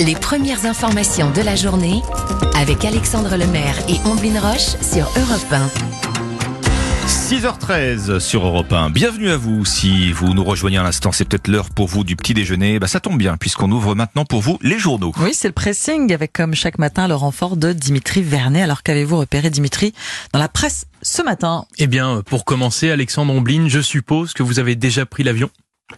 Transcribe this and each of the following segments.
Les premières informations de la journée avec Alexandre Lemaire et Omblin Roche sur Europe 1. 6h13 sur Europe 1. Bienvenue à vous. Si vous nous rejoignez à l'instant, c'est peut-être l'heure pour vous du petit déjeuner. Bah, ça tombe bien puisqu'on ouvre maintenant pour vous les journaux. Oui, c'est le pressing avec comme chaque matin le renfort de Dimitri Vernet. Alors qu'avez-vous repéré Dimitri dans la presse ce matin? Eh bien, pour commencer, Alexandre Omblin, je suppose que vous avez déjà pris l'avion?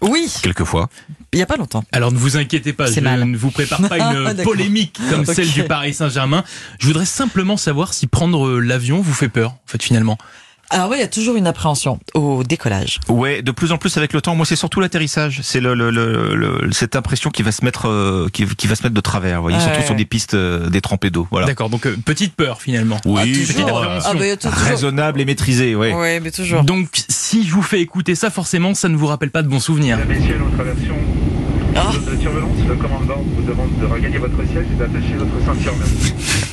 Oui, Quelquefois. Il y a pas longtemps. Alors ne vous inquiétez pas, je mal. ne vous prépare pas Ah, une polémique comme celle du Paris Saint-Germain. Je voudrais simplement savoir si prendre euh, l'avion vous fait peur, en fait, finalement. Alors oui, il y a toujours une appréhension au décollage. Ouais, de plus en plus avec le temps. Moi, c'est surtout l'atterrissage. C'est le, le, le- le- cette impression qui va se mettre, euh, qui, qui va se mettre de travers. Vous voyez, Ouais. surtout sur des pistes euh, détrempées d'eau. Voilà. D'accord, donc euh, petite peur finalement. Oui, Ah, petite toujours. appréhension. Ah, bah, raisonnable et maîtrisée. Ouais. Ouais, mais toujours. Donc si je vous fais écouter ça, forcément, ça ne vous rappelle pas de bons souvenirs. Ah. turbulence. Le commandant vous demande de regagner votre siège et d'attacher votre ceinture.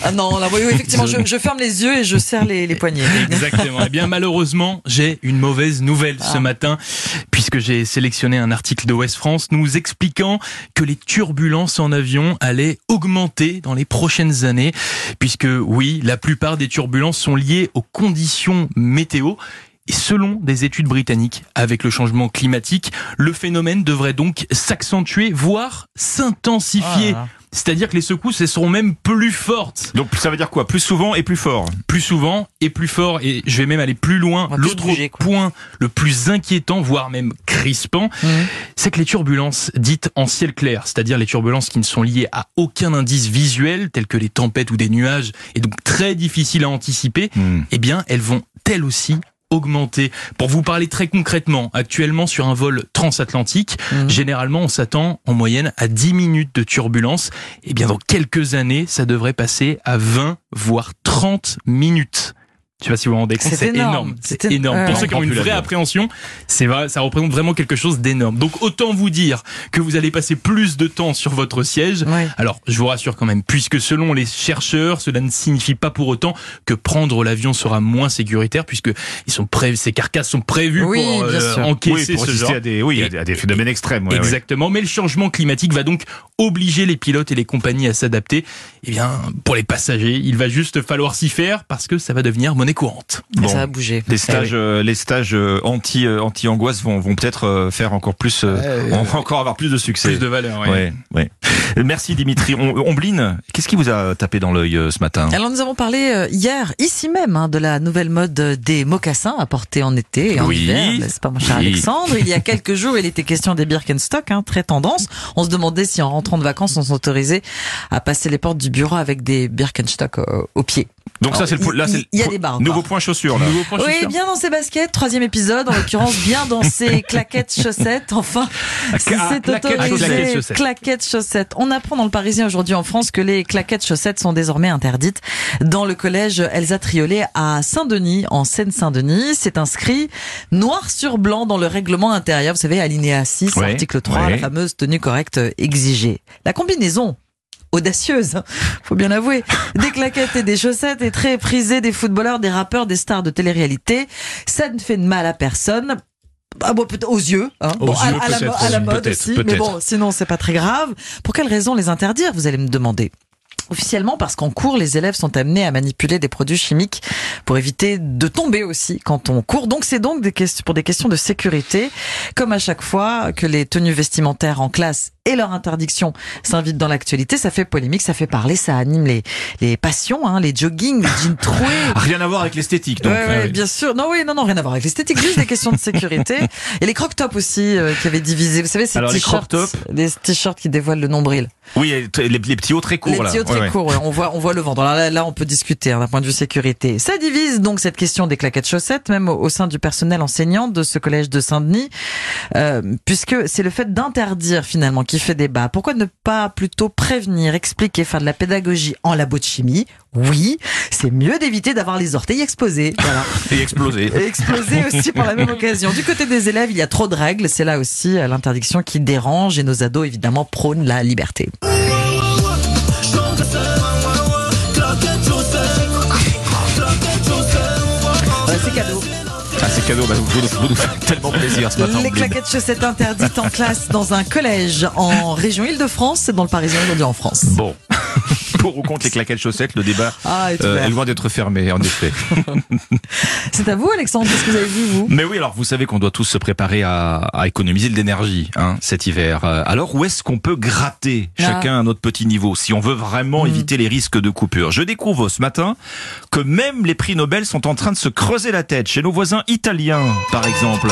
Ah non, là, oui, oui, effectivement, je, je ferme les yeux et je serre les, les poignets. Exactement. Eh bien, malheureusement, j'ai une mauvaise nouvelle ce Ah. matin, puisque j'ai sélectionné un article de West France nous expliquant que les turbulences en avion allaient augmenter dans les prochaines années, puisque oui, la plupart des turbulences sont liées aux conditions météo. Et selon des études britanniques, avec le changement climatique, le phénomène devrait donc s'accentuer, voire s'intensifier. Ah. C'est-à-dire que les secousses, elles seront même plus fortes Donc ça veut dire quoi? Plus souvent et plus fort? plus souvent et plus fort et je vais même aller plus loin. L'autre point le plus inquiétant, voire même crispant, Mhm. c'est que les turbulences dites en ciel clair, c'est-à-dire les turbulences qui ne sont liées à aucun indice visuel, tels que les tempêtes ou des nuages, et donc très difficiles à anticiper, Hmm. eh bien elles vont elles aussi augmenter. Pour vous parler très concrètement, actuellement sur un vol transatlantique, Mhm. généralement on s'attend en moyenne à 10 minutes de turbulence. Et bien dans quelques années, ça devrait passer à 20 voire 30 minutes. Je sais pas si vous vous rendez compte, C'est énorme. énorme. C'est énorme. énorme. Pour ouais. ceux qui ont une vraie appréhension, c'est vrai, ça représente vraiment quelque chose d'énorme. Donc autant vous dire que vous allez passer plus de temps sur votre siège. Ouais. Alors, je vous rassure quand même, puisque selon les chercheurs, cela ne signifie pas pour autant que prendre l'avion sera moins sécuritaire, puisque ils sont pré- ces carcasses sont prévues Oui, pour euh, encaisser oui, pour ce genre. à des, oui, à des- à des phénomènes extrêmes. ouais, ouais. Exactement. Mais le changement climatique va donc obliger les pilotes et les compagnies à s'adapter. Eh bien, pour les passagers, il va juste falloir s'y faire parce que ça va devenir monnaie courante. Et Bon. Ça va bouger. Les stages, euh, les stages euh, anti euh, anti angoisse vont vont peut-être euh, faire encore plus, euh, on va encore avoir plus de succès. Plus de valeur. ouais. Ouais, ouais. Merci Dimitri. On, Ombline, qu'est-ce qui vous a tapé dans l'œil euh, ce matin? Alors nous avons parlé euh, hier, ici même, hein, de la nouvelle mode des mocassins à porter en été et en Oui. hiver, n'est-ce pas mon cher Oui. Alexandre? Il y a quelques jours, il était question des Birkenstock, hein, très tendance. On se demandait si en rentrant de vacances, on s'autorisait à passer les portes du bureau avec des Birkenstock euh, au pied. Donc ça c'est le là c'est le il y a des barres nouveau point chaussure là. Nouveau point Oui, chaussure. bien dans ses baskets, troisième épisode, en l'occurrence bien dans ses claquettes chaussettes, enfin, si ah, c'est claquettes, autorisé, claquettes, chaussettes. claquettes chaussettes. On apprend dans le Parisien aujourd'hui en France que les claquettes chaussettes sont désormais interdites dans le collège Elsa Triolet à Saint-Denis, en Seine-Saint-Denis. C'est inscrit noir sur blanc dans le règlement intérieur, vous savez, alinéa 6, Ouais, article 3, ouais. la fameuse tenue correcte exigée. La combinaison audacieuse, faut bien l'avouer. Des claquettes et des chaussettes est très prisée des footballeurs, des rappeurs, des stars de télé-réalité. Ça ne fait de mal à personne. Ah bon, aux yeux, hein. Aux Bon, à, yeux, à la, à la mode aussi, mais bon, sinon c'est pas très grave. Pour quelle raison les interdire, vous allez me demander? Officiellement parce qu'en cours, les élèves sont amenés à manipuler des produits chimiques pour éviter de tomber aussi quand on court. Donc c'est donc des questions, pour des questions de sécurité, comme à chaque fois que les tenues vestimentaires en classe et leur interdiction s'invitent dans l'actualité, ça fait polémique, ça fait parler, ça anime les, les passions, hein, les jogging, les jeans troués. Rien à voir avec l'esthétique donc. Ouais, ouais, ouais. bien sûr. Non, oui, non, non, rien à voir avec l'esthétique, juste des questions de sécurité. Et les croc-tops aussi, euh, qui avaient divisé. Vous savez, ces t-shirts, les t-shirts qui dévoilent le nombril. Oui, les, les petits hauts très courts les là. petits hauts très Ouais, courts, ouais, on voit, on voit le ventre. Alors là, là, on peut discuter hein, d'un point de vue sécurité. Ça divise donc cette question des claquettes chaussettes, même au, au sein du personnel enseignant de ce collège de Saint-Denis, euh, puisque c'est le fait d'interdire finalement qui fait débat. Pourquoi ne pas plutôt prévenir, expliquer, faire de la pédagogie en labo de chimie? Oui, c'est mieux d'éviter d'avoir les orteils exposés. Voilà. Et explosé. Et exploser aussi pour la même occasion. Du côté des élèves, il y a trop de règles. C'est là aussi euh, l'interdiction qui dérange et nos ados, évidemment, prônent la liberté. Voilà, c'est cadeau. Ah, c'est cadeau, bah, vous, vous, nous faites tellement plaisir ce matin. Les claquettes chaussettes interdites en classe dans un collège en région Île-de-France, c'est dans le Parisien aujourd'hui en France. Bon. Pour ou contre les claquettes chaussettes, le débat Ah, est euh, est loin d'être fermé, en effet. C'est à vous, Alexandre, qu'est-ce que vous avez vu, vous? Mais oui, alors vous savez qu'on doit tous se préparer à, à économiser de l'énergie hein, cet hiver. Euh, Alors où est-ce qu'on peut gratter Ah. chacun à notre petit niveau si on veut vraiment Mm. éviter les risques de coupure? Je découvre ce matin que même les prix Nobel sont en train de se creuser la tête chez nos voisins italiens, par exemple.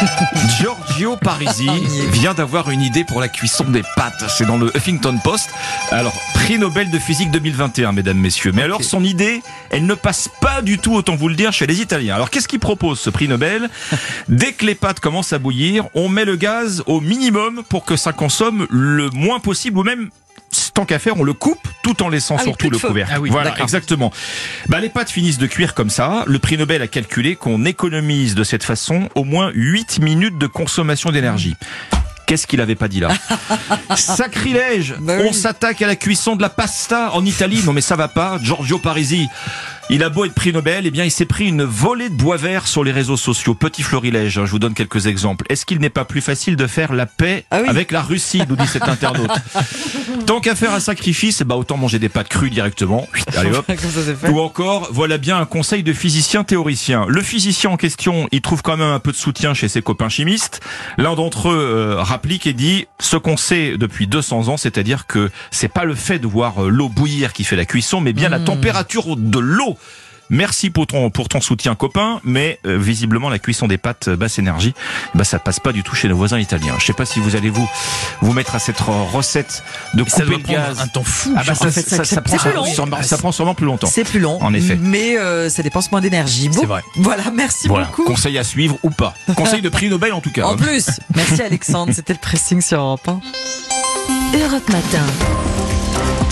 Giorgio Parisi vient d'avoir une idée pour la cuisson des pâtes. C'est dans le Huffington Post. Alors, prix Nobel de physique 2021, mesdames, messieurs. Mais alors, son idée, elle ne passe pas du tout, autant vous le dire, chez les Italiens. Alors, qu'est-ce qu'il propose, ce prix Nobel Dès que les pâtes commencent à bouillir, on met le gaz au minimum pour que ça consomme le moins possible ou même tant qu'à faire, on le coupe tout en laissant Ah surtout le feu. couvercle. Ah oui, voilà, exactement. Bah, les pâtes finissent de cuire comme ça. Le prix Nobel a calculé qu'on économise de cette façon au moins 8 minutes de consommation d'énergie. Qu'est-ce qu'il avait pas dit là Sacrilège Bah On s'attaque à la cuisson de la pasta en Italie. Non mais ça va pas. Giorgio Parisi, il a beau être prix Nobel, eh bien il s'est pris une volée de bois vert sur les réseaux sociaux. Petit florilège, hein, je vous donne quelques exemples. Est-ce qu'il n'est pas plus facile de faire la paix Ah oui. avec la Russie, nous dit cet internaute Tant qu'à faire un sacrifice, bah autant manger des pâtes crues directement. Allez hop. Ou encore, voilà bien un conseil de physicien théoricien. Le physicien en question, il trouve quand même un peu de soutien chez ses copains chimistes. L'un d'entre eux euh, rapplique et dit ce qu'on sait depuis 200 ans, c'est-à-dire que c'est pas le fait de voir euh, l'eau bouillir qui fait la cuisson, mais bien la température de l'eau. Merci pour ton, pour ton soutien copain, mais euh, visiblement la cuisson des pâtes euh, basse énergie, bah ça passe pas du tout chez nos voisins italiens. Je sais pas si vous allez vous vous mettre à cette recette de Et ça couper doit le gaz. un temps fou. Ah bah ça, en fait, ça, ça- ça c'est prend, sûrement- ça prend sûrement plus longtemps. C'est plus long, En effet. mais euh, ça dépense moins d'énergie. Bon, C'est vrai. Voilà, merci Voilà, beaucoup. conseil à suivre ou pas. Conseil de prix Nobel en tout cas. En plus, merci Alexandre, c'était le pressing sur Europe 1. Europe Matin.